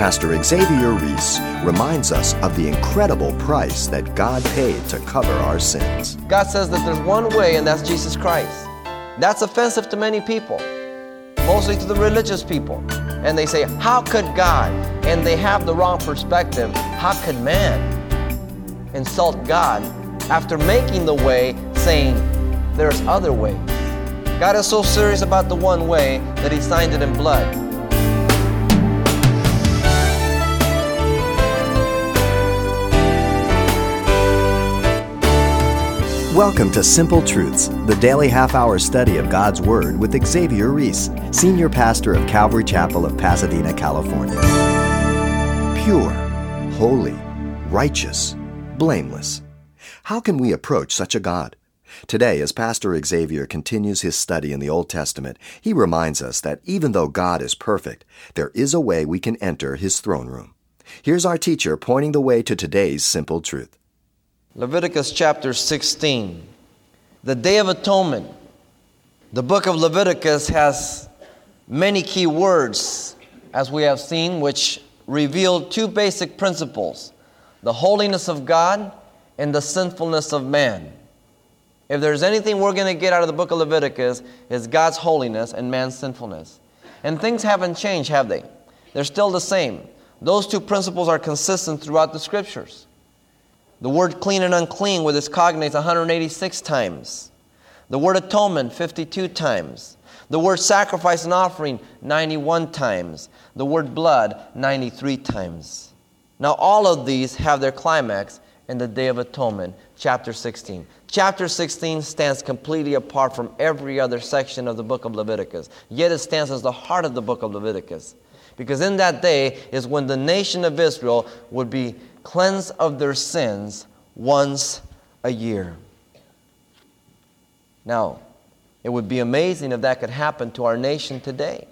Pastor Xavier Reese reminds us of the incredible price that God paid to cover our sins. God says that there's one way, and that's Jesus Christ. That's offensive to many people, mostly to the religious people. And they say, How could God? And they have the wrong perspective. How could man insult God after making the way, saying, There's other ways? God is so serious about the one way that He signed it in blood. Welcome to Simple Truths, the daily half hour study of God's Word with Xavier Reese, Senior Pastor of Calvary Chapel of Pasadena, California. Pure, holy, righteous, blameless. How can we approach such a God? Today, as Pastor Xavier continues his study in the Old Testament, he reminds us that even though God is perfect, there is a way we can enter his throne room. Here's our teacher pointing the way to today's simple truth. Leviticus chapter 16. The Day of Atonement. The book of Leviticus has many key words, as we have seen, which reveal two basic principles the holiness of God and the sinfulness of man. If there's anything we're going to get out of the book of Leviticus, it's God's holiness and man's sinfulness. And things haven't changed, have they? They're still the same. Those two principles are consistent throughout the scriptures. The word clean and unclean with its cognates 186 times. The word atonement 52 times. The word sacrifice and offering 91 times. The word blood 93 times. Now, all of these have their climax in the Day of Atonement, chapter 16. Chapter 16 stands completely apart from every other section of the book of Leviticus, yet it stands as the heart of the book of Leviticus. Because in that day is when the nation of Israel would be cleansed of their sins once a year. Now, it would be amazing if that could happen to our nation today.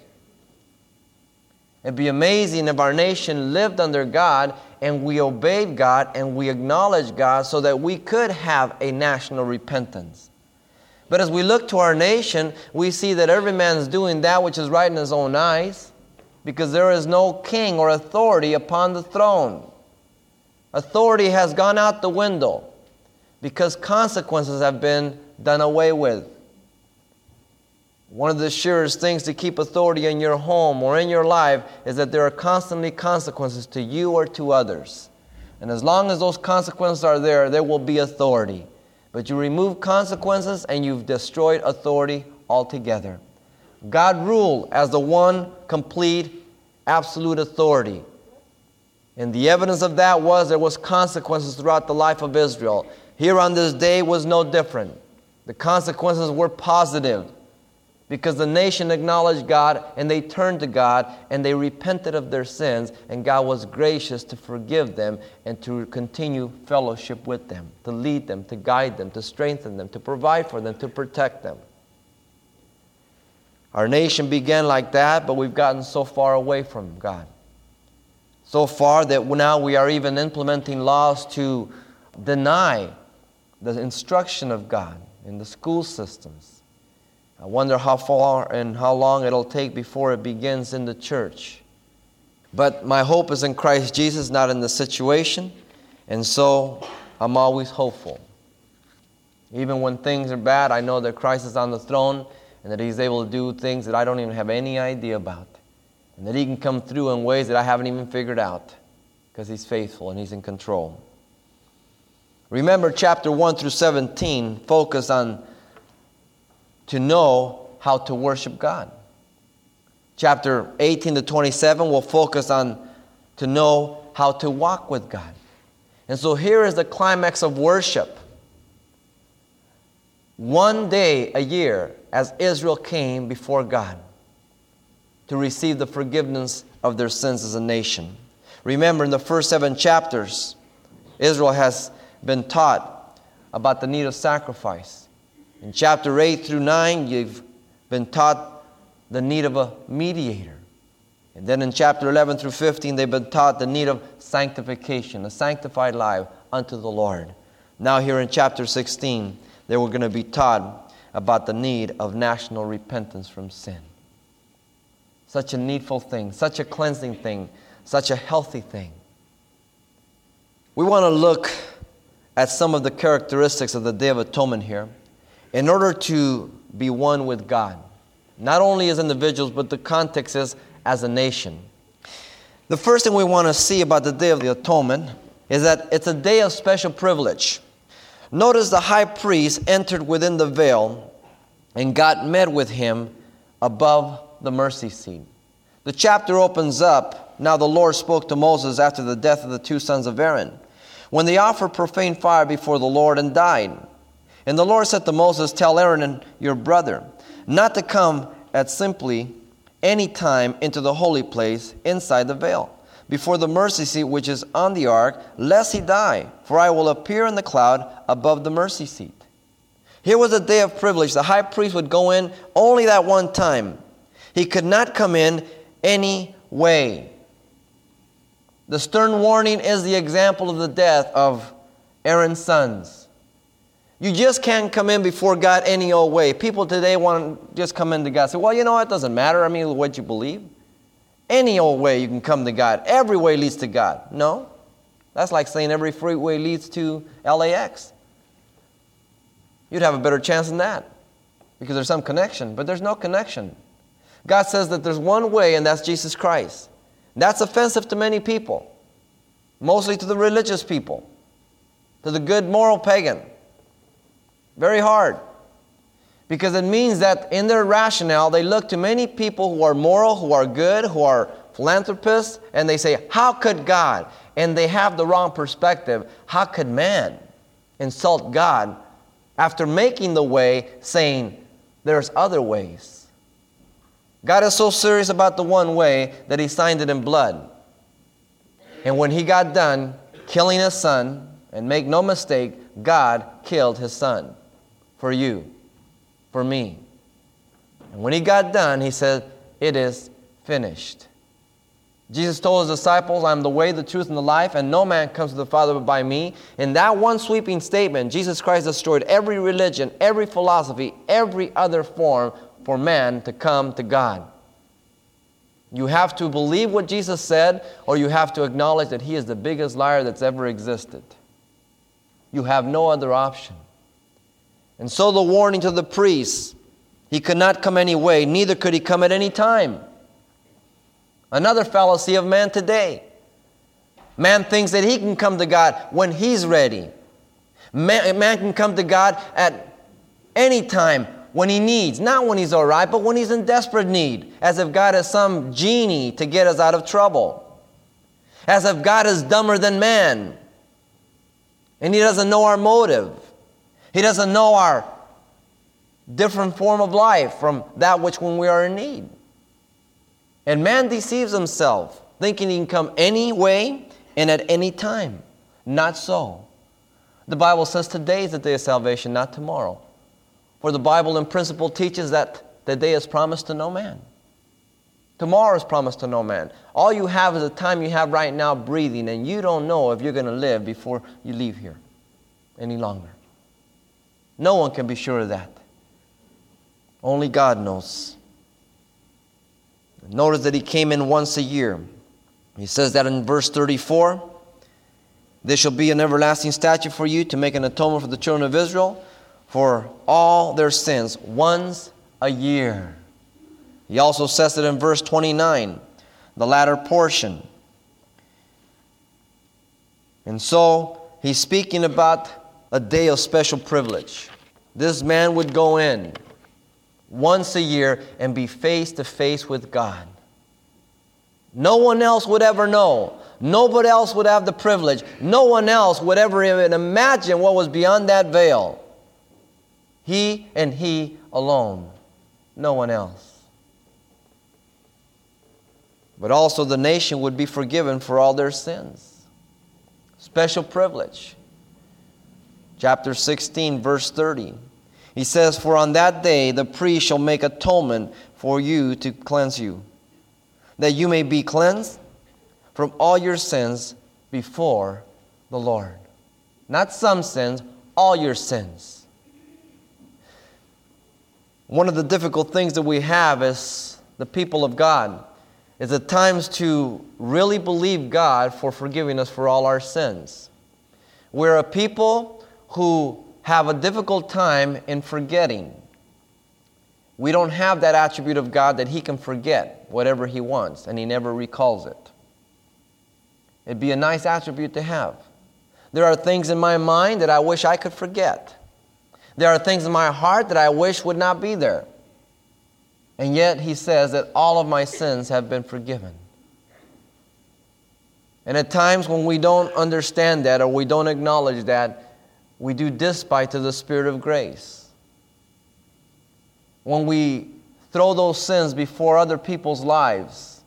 It'd be amazing if our nation lived under God and we obeyed God and we acknowledged God so that we could have a national repentance. But as we look to our nation, we see that every man is doing that which is right in his own eyes because there is no king or authority upon the throne. Authority has gone out the window because consequences have been done away with. One of the surest things to keep authority in your home or in your life is that there are constantly consequences to you or to others. And as long as those consequences are there, there will be authority. But you remove consequences and you've destroyed authority altogether. God ruled as the one complete, absolute authority. And the evidence of that was there was consequences throughout the life of Israel. Here on this day was no different. The consequences were positive because the nation acknowledged God and they turned to God and they repented of their sins and God was gracious to forgive them and to continue fellowship with them, to lead them, to guide them, to strengthen them, to provide for them, to protect them. Our nation began like that, but we've gotten so far away from God so far that now we are even implementing laws to deny the instruction of God in the school systems. I wonder how far and how long it'll take before it begins in the church. But my hope is in Christ Jesus, not in the situation, and so I'm always hopeful. Even when things are bad, I know that Christ is on the throne and that He's able to do things that I don't even have any idea about and that He can come through in ways that I haven't even figured out because He's faithful and He's in control. Remember, chapter 1 through 17 focus on to know how to worship God. Chapter 18 to 27 will focus on to know how to walk with God. And so here is the climax of worship. One day a year, as Israel came before God to receive the forgiveness of their sins as a nation. Remember, in the first seven chapters, Israel has been taught about the need of sacrifice. In chapter 8 through 9, you've been taught the need of a mediator. And then in chapter 11 through 15, they've been taught the need of sanctification, a sanctified life unto the Lord. Now, here in chapter 16, they were going to be taught about the need of national repentance from sin such a needful thing, such a cleansing thing, such a healthy thing. We want to look at some of the characteristics of the Day of Atonement here in order to be one with God, not only as individuals, but the context is as a nation. The first thing we want to see about the Day of the Atonement is that it's a day of special privilege. Notice the high priest entered within the veil and God met with him above the mercy seat. The chapter opens up. Now the Lord spoke to Moses after the death of the two sons of Aaron, when they offered profane fire before the Lord and died. And the Lord said to Moses, Tell Aaron and your brother not to come at simply any time into the holy place inside the veil, before the mercy seat which is on the ark, lest he die, for I will appear in the cloud above the mercy seat. Here was a day of privilege. The high priest would go in only that one time. He could not come in any way. The stern warning is the example of the death of Aaron's sons. You just can't come in before God any old way. People today want to just come into God. Say, well, you know what? It doesn't matter. I mean, what you believe. Any old way you can come to God. Every way leads to God. No. That's like saying every freeway leads to LAX. You'd have a better chance than that because there's some connection, but there's no connection. God says that there's one way, and that's Jesus Christ. That's offensive to many people, mostly to the religious people, to the good moral pagan. Very hard. Because it means that in their rationale, they look to many people who are moral, who are good, who are philanthropists, and they say, How could God? And they have the wrong perspective. How could man insult God after making the way, saying, There's other ways? God is so serious about the one way that He signed it in blood. And when He got done killing His Son, and make no mistake, God killed His Son for you, for me. And when he got done, he said, It is finished. Jesus told his disciples, I am the way, the truth, and the life, and no man comes to the Father but by me. In that one sweeping statement, Jesus Christ destroyed every religion, every philosophy, every other form for man to come to God. You have to believe what Jesus said, or you have to acknowledge that he is the biggest liar that's ever existed. You have no other option. And so the warning to the priests he could not come any way, neither could he come at any time. Another fallacy of man today. Man thinks that he can come to God when he's ready. Man, man can come to God at any time when he needs, not when he's all right, but when he's in desperate need, as if God is some genie to get us out of trouble, as if God is dumber than man, and he doesn't know our motive. He doesn't know our different form of life from that which when we are in need. And man deceives himself, thinking he can come any way and at any time. Not so. The Bible says today is the day of salvation, not tomorrow. For the Bible in principle teaches that the day is promised to no man. Tomorrow is promised to no man. All you have is the time you have right now breathing, and you don't know if you're going to live before you leave here any longer. No one can be sure of that. Only God knows. Notice that he came in once a year. He says that in verse 34 This shall be an everlasting statute for you to make an atonement for the children of Israel for all their sins once a year. He also says it in verse 29, the latter portion. And so he's speaking about a day of special privilege. This man would go in once a year and be face to face with God. No one else would ever know. Nobody else would have the privilege. No one else would ever even imagine what was beyond that veil. He and He alone. No one else. But also, the nation would be forgiven for all their sins. Special privilege chapter 16, verse 30. He says, For on that day the priest shall make atonement for you to cleanse you, that you may be cleansed from all your sins before the Lord. Not some sins, all your sins. One of the difficult things that we have as the people of God is at times to really believe God for forgiving us for all our sins. We're a people who have a difficult time in forgetting. We don't have that attribute of God that He can forget whatever He wants and He never recalls it. It'd be a nice attribute to have. There are things in my mind that I wish I could forget. There are things in my heart that I wish would not be there. And yet he says that all of my sins have been forgiven. And at times when we don't understand that or we don't acknowledge that, we do despite to the Spirit of grace. When we throw those sins before other people's lives,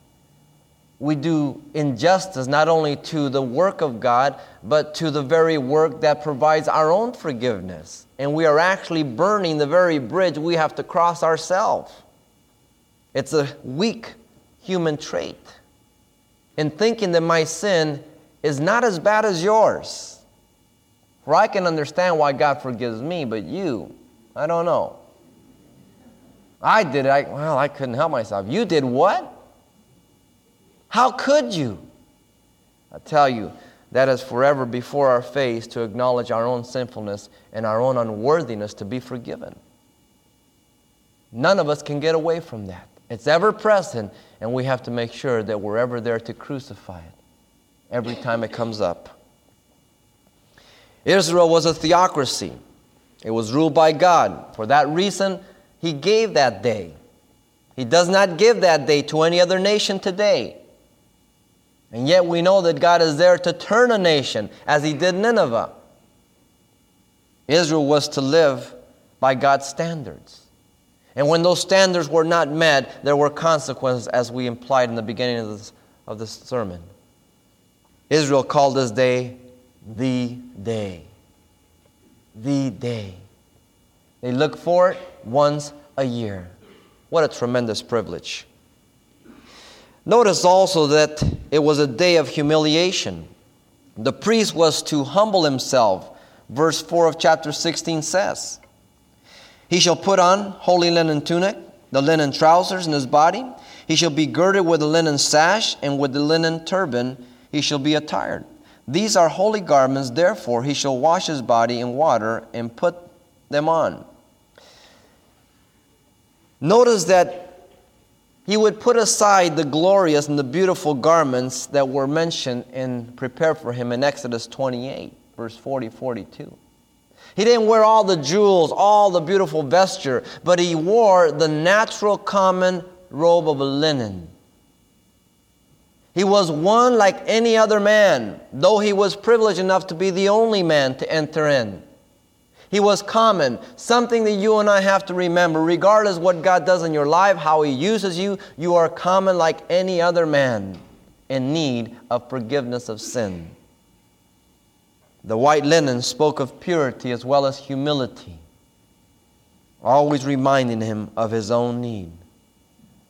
we do injustice not only to the work of God, but to the very work that provides our own forgiveness. And we are actually burning the very bridge we have to cross ourselves. It's a weak human trait in thinking that my sin is not as bad as yours. For I can understand why God forgives me, but you, I don't know. I did it. I, well, I couldn't help myself. You did what? How could you? I tell you, that is forever before our face to acknowledge our own sinfulness and our own unworthiness to be forgiven. None of us can get away from that. It's ever present, and we have to make sure that we're ever there to crucify it every time it comes up. Israel was a theocracy, it was ruled by God. For that reason, He gave that day. He does not give that day to any other nation today. And yet we know that God is there to turn a nation, as He did Nineveh. Israel was to live by God's standards. And when those standards were not met, there were consequences, as we implied in the beginning of this, of this sermon. Israel called this day the day. The day. They look for it once a year. What a tremendous privilege. Notice also that it was a day of humiliation. The priest was to humble himself, verse 4 of chapter 16 says. He shall put on holy linen tunic, the linen trousers in his body. He shall be girded with a linen sash, and with the linen turban he shall be attired. These are holy garments, therefore he shall wash his body in water and put them on. Notice that he would put aside the glorious and the beautiful garments that were mentioned and prepared for him in Exodus 28, verse 40 42. He didn't wear all the jewels, all the beautiful vesture, but he wore the natural common robe of linen. He was one like any other man, though he was privileged enough to be the only man to enter in. He was common, something that you and I have to remember. Regardless what God does in your life, how He uses you, you are common like any other man in need of forgiveness of sin. The white linen spoke of purity as well as humility, always reminding him of his own need.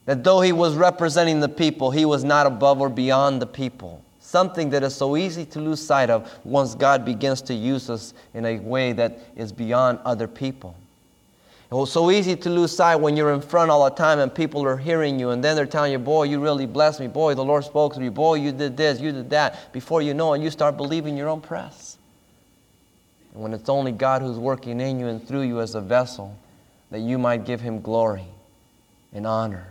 That though he was representing the people, he was not above or beyond the people. Something that is so easy to lose sight of once God begins to use us in a way that is beyond other people. It was so easy to lose sight when you're in front all the time and people are hearing you and then they're telling you, boy, you really blessed me. Boy, the Lord spoke to you. Boy, you did this, you did that. Before you know it, you start believing your own press. And when it's only God who's working in you and through you as a vessel, that you might give him glory and honor.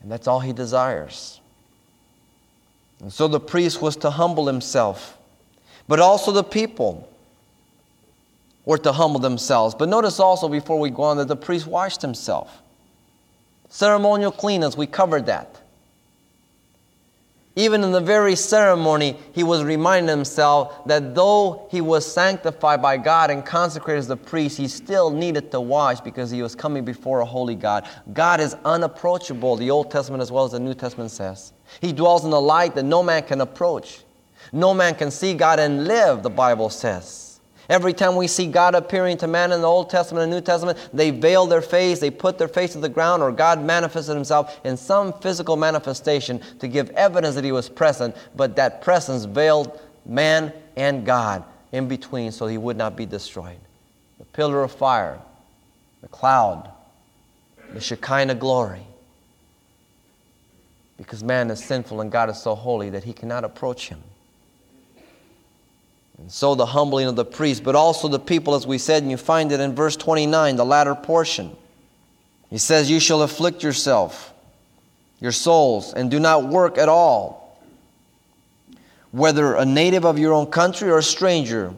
And that's all he desires. And so the priest was to humble himself, but also the people were to humble themselves. But notice also before we go on that the priest washed himself. Ceremonial cleanness, we covered that. Even in the very ceremony, he was reminding himself that though he was sanctified by God and consecrated as a priest, he still needed to wash because he was coming before a holy God. God is unapproachable, the Old Testament as well as the New Testament says. He dwells in the light that no man can approach. No man can see God and live, the Bible says. Every time we see God appearing to man in the Old Testament and New Testament, they veil their face, they put their face to the ground, or God manifested himself in some physical manifestation to give evidence that he was present, but that presence veiled man and God in between so he would not be destroyed. The pillar of fire, the cloud, the Shekinah glory. Because man is sinful and God is so holy that he cannot approach him. And so the humbling of the priest, but also the people, as we said, and you find it in verse 29, the latter portion. He says, You shall afflict yourself, your souls, and do not work at all, whether a native of your own country or a stranger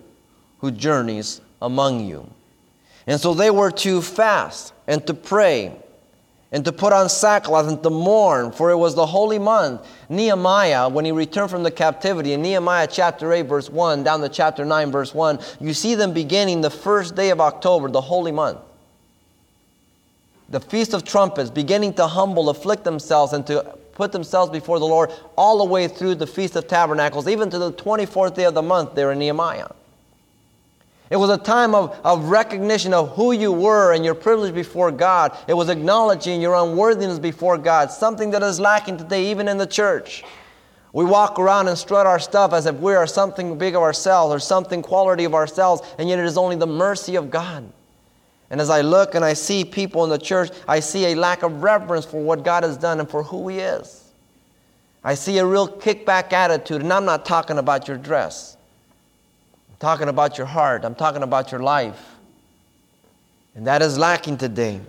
who journeys among you. And so they were to fast and to pray and to put on sackcloth and to mourn, for it was the holy month. Nehemiah, when he returned from the captivity, in Nehemiah chapter 8, verse 1, down to chapter 9, verse 1, you see them beginning the first day of October, the holy month. The Feast of Trumpets, beginning to humble, afflict themselves, and to put themselves before the Lord all the way through the Feast of Tabernacles, even to the 24th day of the month there in Nehemiah. It was a time of, of recognition of who you were and your privilege before God. It was acknowledging your unworthiness before God, something that is lacking today, even in the church. We walk around and strut our stuff as if we are something big of ourselves or something quality of ourselves, and yet it is only the mercy of God. And as I look and I see people in the church, I see a lack of reverence for what God has done and for who He is. I see a real kickback attitude, and I'm not talking about your dress talking about your heart, I'm talking about your life. And that is lacking today,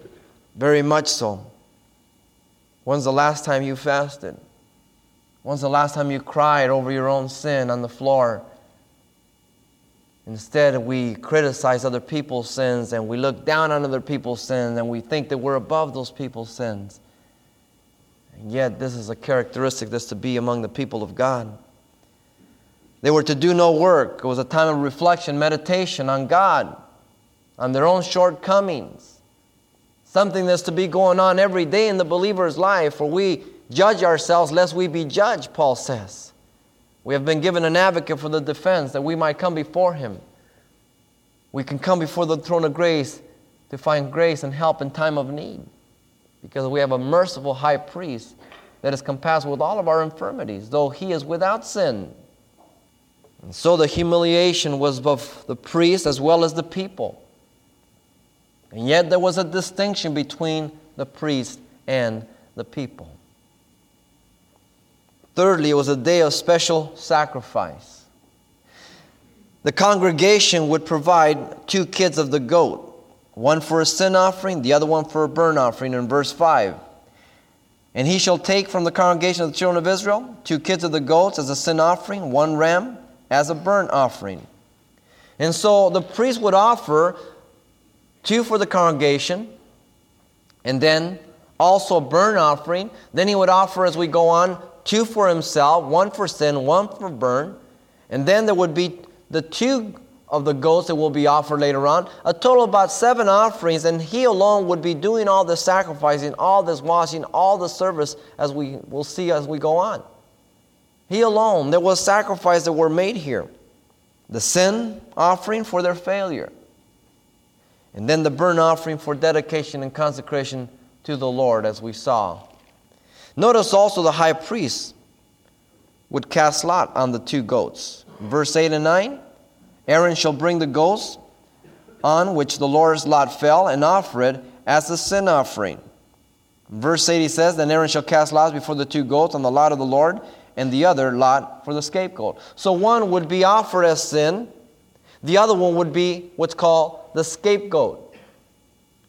very much so. When's the last time you fasted? When's the last time you cried over your own sin on the floor? Instead, we criticize other people's sins and we look down on other people's sins and we think that we're above those people's sins. And yet, this is a characteristic that's to be among the people of God. They were to do no work. It was a time of reflection, meditation on God, on their own shortcomings. Something that's to be going on every day in the believer's life, for we judge ourselves lest we be judged, Paul says. We have been given an advocate for the defense that we might come before him. We can come before the throne of grace to find grace and help in time of need because we have a merciful high priest that is compassed with all of our infirmities, though he is without sin. And so the humiliation was both the priest as well as the people. And yet there was a distinction between the priest and the people. Thirdly, it was a day of special sacrifice. The congregation would provide two kids of the goat, one for a sin offering, the other one for a burnt offering, in verse 5. And he shall take from the congregation of the children of Israel two kids of the goats as a sin offering, one ram as a burnt offering. And so the priest would offer two for the congregation, and then also a burnt offering. Then he would offer, as we go on, two for himself, one for sin, one for burn. And then there would be the two of the goats that will be offered later on. A total of about seven offerings, and he alone would be doing all the sacrificing, all this washing, all the service, as we will see as we go on. He alone. There was sacrifice that were made here. The sin offering for their failure. And then the burnt offering for dedication and consecration to the Lord, as we saw. Notice also the high priest would cast lot on the two goats. Verse 8 and 9 Aaron shall bring the goats on which the Lord's lot fell and offer it as a sin offering. Verse 8 he says, Then Aaron shall cast lots before the two goats on the lot of the Lord, and the other lot for the scapegoat. So one would be offered as sin, the other one would be what's called the scapegoat.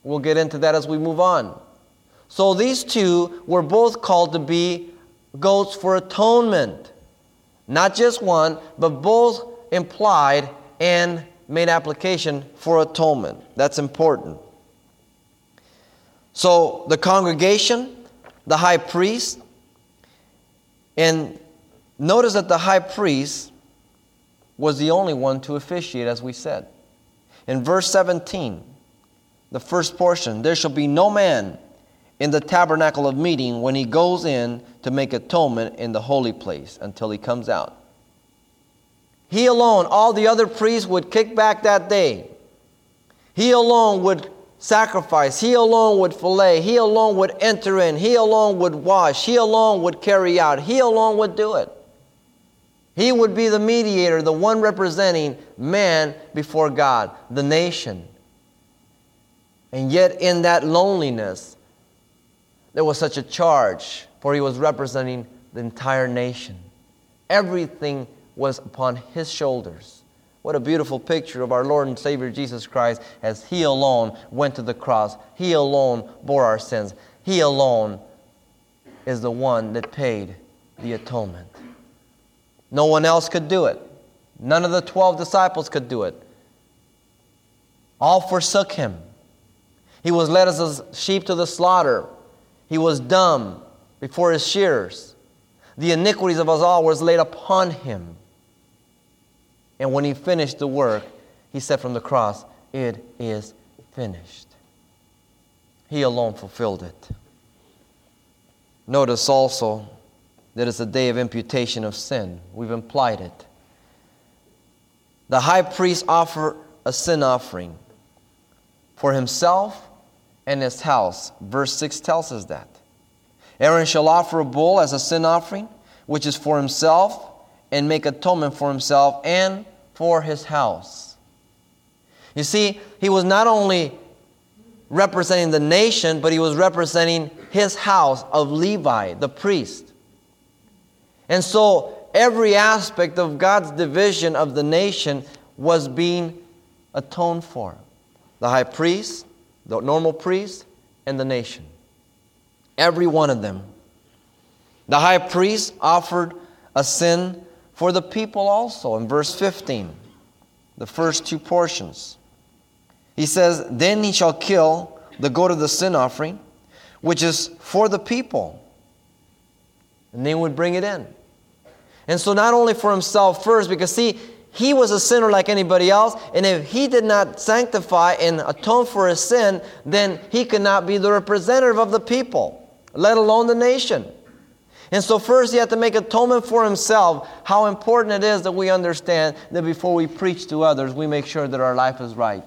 We'll get into that as we move on. So these two were both called to be goats for atonement. Not just one, but both implied and made application for atonement. That's important. So the congregation, the high priest, and notice that the high priest was the only one to officiate, as we said. In verse 17, the first portion, there shall be no man in the tabernacle of meeting when he goes in to make atonement in the holy place until he comes out. He alone, all the other priests would kick back that day. He alone would sacrifice. He alone would fillet. He alone would enter in. He alone would wash. He alone would carry out. He alone would do it. He would be the mediator, the one representing man before God, the nation. And yet, in that loneliness, there was such a charge for he was representing the entire nation. Everything was upon his shoulders. What a beautiful picture of our Lord and Savior Jesus Christ as he alone went to the cross. He alone bore our sins. He alone is the one that paid the atonement. No one else could do it. None of the 12 disciples could do it. All forsook him. He was led as a sheep to the slaughter. He was dumb before his shearers. The iniquities of us all was laid upon him. And when he finished the work, he said from the cross, It is finished. He alone fulfilled it. Notice also that it's a day of imputation of sin. We've implied it. The high priest offered a sin offering for himself and his house. Verse 6 tells us that. Aaron shall offer a bull as a sin offering, which is for himself, and make atonement for himself and for his house. You see, he was not only representing the nation, but he was representing his house of Levi, the priest. And so every aspect of God's division of the nation was being atoned for the high priest, the normal priest, and the nation. Every one of them. The high priest offered a sin for the people also in verse 15, the first two portions. He says, Then he shall kill the goat of the sin offering, which is for the people. And they would bring it in. And so, not only for himself first, because see, he was a sinner like anybody else, and if he did not sanctify and atone for his sin, then he could not be the representative of the people, let alone the nation. And so, first, he had to make atonement for himself. How important it is that we understand that before we preach to others, we make sure that our life is right.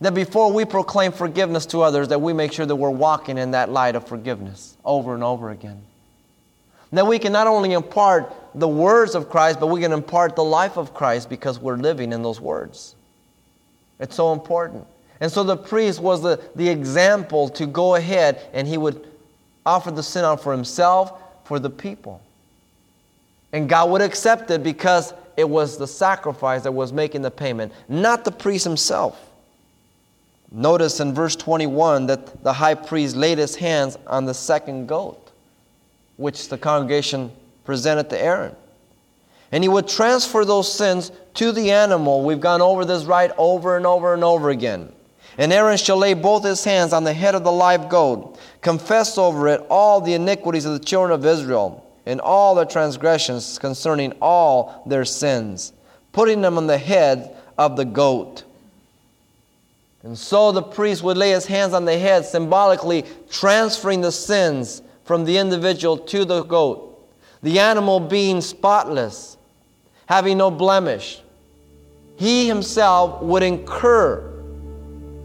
That before we proclaim forgiveness to others, that we make sure that we're walking in that light of forgiveness over and over again. That we can not only impart the words of Christ, but we can impart the life of Christ because we're living in those words. It's so important. And so the priest was the, the example to go ahead and he would offer the sin out for himself, for the people. And God would accept it because it was the sacrifice that was making the payment, not the priest himself. Notice in verse 21 that the high priest laid his hands on the second goat, which the congregation presented to Aaron. And he would transfer those sins to the animal. We've gone over this right over and over and over again. And Aaron shall lay both his hands on the head of the live goat, confess over it all the iniquities of the children of Israel, and all their transgressions concerning all their sins, putting them on the head of the goat. And so the priest would lay his hands on the head, symbolically transferring the sins from the individual to the goat. The animal being spotless, having no blemish. He himself would incur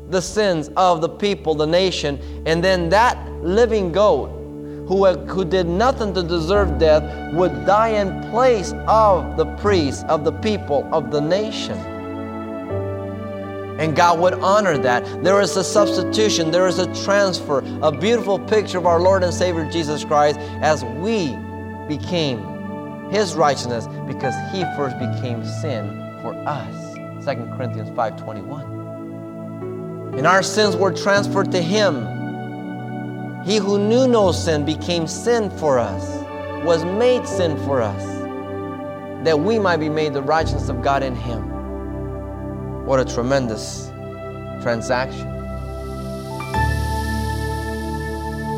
the sins of the people, the nation, and then that living goat who, who did nothing to deserve death would die in place of the priests, of the people, of the nation. And God would honor that. There is a substitution, there is a transfer, a beautiful picture of our Lord and Savior Jesus Christ as we became His righteousness because He first became sin for us. 2 Corinthians 5:21. And our sins were transferred to Him. He who knew no sin became sin for us, was made sin for us, that we might be made the righteousness of God in Him. What a tremendous transaction.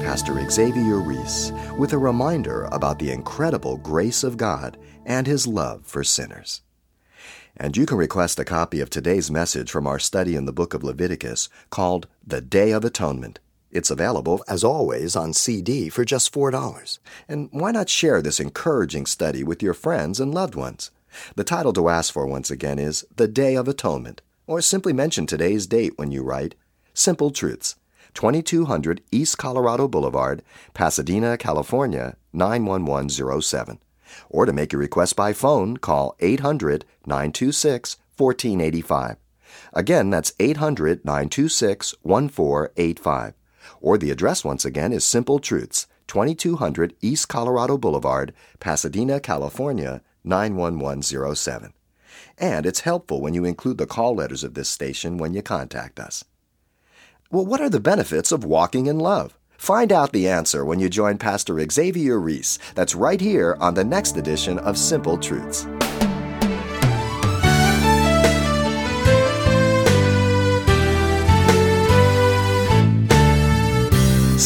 Pastor Xavier Reese with a reminder about the incredible grace of God and His love for sinners. And you can request a copy of today's message from our study in the book of Leviticus called The Day of Atonement. It's available, as always, on CD for just $4. And why not share this encouraging study with your friends and loved ones? The title to ask for once again is The Day of Atonement, or simply mention today's date when you write Simple Truths, 2200 East Colorado Boulevard, Pasadena, California 91107. Or to make your request by phone, call 800 926 1485. Again, that's 800 926 1485. Or the address once again is Simple Truths, 2200 East Colorado Boulevard, Pasadena, California 91107. And it's helpful when you include the call letters of this station when you contact us. Well, what are the benefits of walking in love? Find out the answer when you join Pastor Xavier Reese. That's right here on the next edition of Simple Truths.